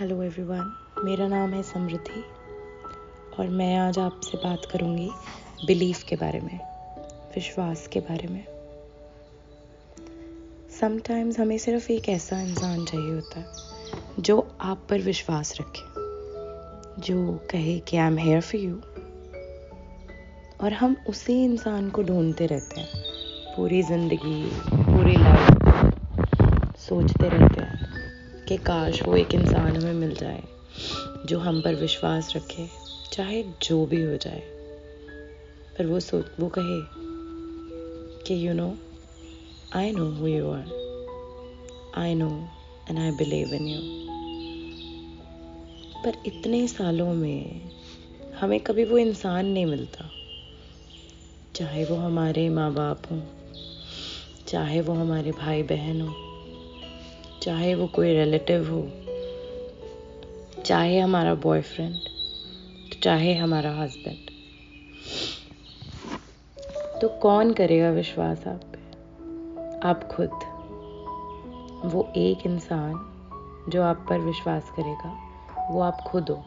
Hello everyone मेरा नाम है समृद्धि और मैं आज आपसे बात करूँगी बिलीफ के बारे में, विश्वास के बारे में। समटाइम्स हमें सिर्फ़ एक ऐसा इंसान चाहिए होता है जो आप पर विश्वास रखे, जो कहे कि I am here for you और हम उसी इंसान को ढूंढते रहते हैं, पूरी ज़िंदगी, पूरी लाइफ सोचते रहते हैं। कि काश वो एक इंसान हमें मिल जाए, जो हम पर विश्वास रखे, चाहे जो भी हो जाए। पर वो सोच, वो कहे कि you know I know who you are I know and I believe in you पर इतने सालों में हमें कभी वो इंसान नहीं मिलता। चाहे वो हमारे माँ बाप हों, चाहे वो हमारे भाई बहन हों चाहे वो कोई रिलेटिव हो, चाहे हमारा बॉयफ्रेंड चाहे हमारा हस्बैंड तो कौन करेगा विश्वास आप पे? आप खुद। वो एक इंसान जो आप पर विश्वास करेगा, वो आप खुद हो।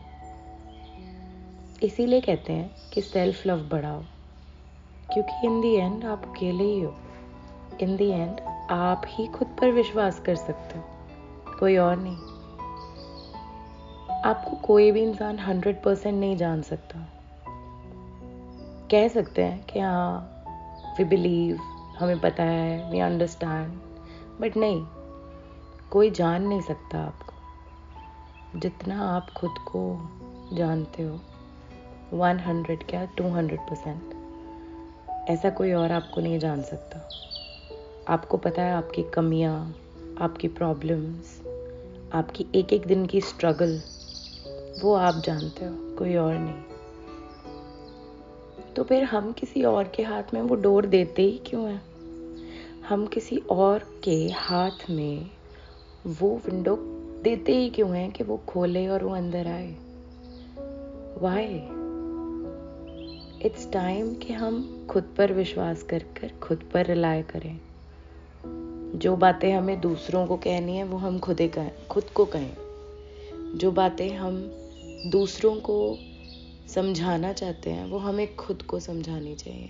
इसीलिए कहते हैं कि सेल्फ लव बढ़ाओ, क्योंकि इन दी एंड आप अकेले ही हो। इन दी एंड आप ही खुद पर विश्वास कर सकते हो। कोई और नहीं। आपको कोई भी इंसान हंड्रेड परसेंट नहीं जान सकता। कह सकते हैं कि हाँ वी बिलीव हमें पता है वी अंडरस्टैंड बट नहीं। कोई जान नहीं सकता आपको। जितना आप खुद को जानते हो वन हंड्रेड क्या टू हंड्रेड परसेंट ऐसा कोई और आपको नहीं जान सकता। आपको पता है आपकी कमियाँ, आपकी प्रॉब्लम्स आपकी एक एक दिन की स्ट्रगल वो आप जानते हो, कोई और नहीं। तो फिर हम किसी और के हाथ में वो डोर देते ही क्यों हैं? हम किसी और के हाथ में वो विंडो देते ही क्यों हैं कि वो खोले और वो अंदर आए? वाई इट्स टाइम कि हम खुद पर विश्वास कर कर, खुद पर रिलाय करें। जो बातें हमें दूसरों को कहनी है, वो हम खुद कहें, खुद को कहें। जो बातें हम दूसरों को समझाना चाहते हैं, वो हमें खुद को समझानी चाहिए।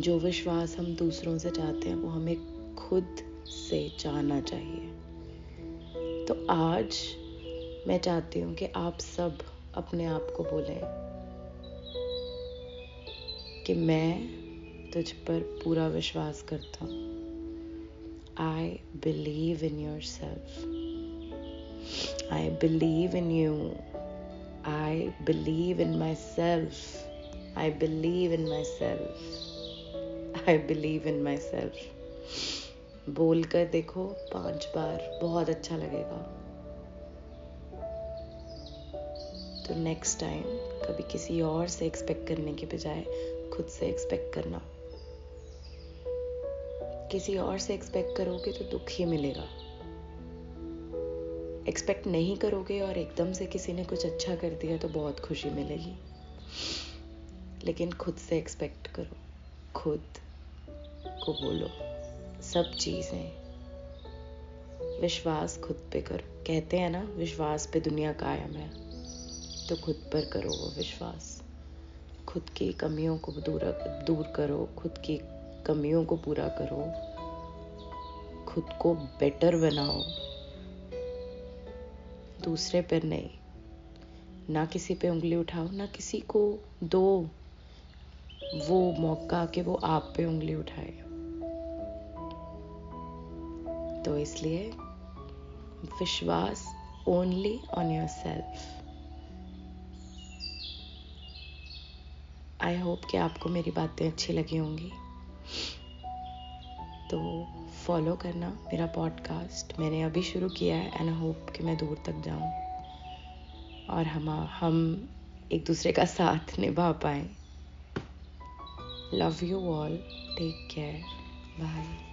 जो विश्वास हम दूसरों से चाहते हैं, वो हमें खुद से चाहना चाहिए। तो आज मैं चाहती हूँ कि आप सब अपने आप को बोलें कि मैं तुझ पर पूरा विश्वास करता हूँ। I believe in yourself I believe in you I believe in myself I believe in myself I believe in myself बोलकर देखो पाँच बार, बहुत अच्छा लगेगा। तो नेक्स्ट टाइम कभी किसी और से एक्सपेक्ट करने के बजाय खुद से एक्सपेक्ट करना। किसी और से एक्सपेक्ट करोगे तो दुख ही मिलेगा। एक्सपेक्ट नहीं करोगे और एकदम से किसी ने कुछ अच्छा कर दिया तो बहुत खुशी मिलेगी। लेकिन खुद से एक्सपेक्ट करो, खुद को बोलो, सब चीज़ें विश्वास खुद पे करो। कहते हैं ना, विश्वास पे दुनिया कायम है तो खुद पर करो वो विश्वास। खुद की कमियों को दूर दूर करो, खुद की कमियों को पूरा करो, खुद को बेटर बनाओ। दूसरे पर नहीं, ना किसी पे उंगली उठाओ, ना किसी को दो वो मौका कि वो आप पे उंगली उठाए। तो इसलिए विश्वास only on yourself I hope कि आपको मेरी बातें अच्छी लगी होंगी। तो फॉलो करना मेरा पॉडकास्ट मैंने अभी शुरू किया है एंड होप कि मैं दूर तक जाऊँ। और हम हम एक दूसरे का साथ निभा पाए। Love you all take care bye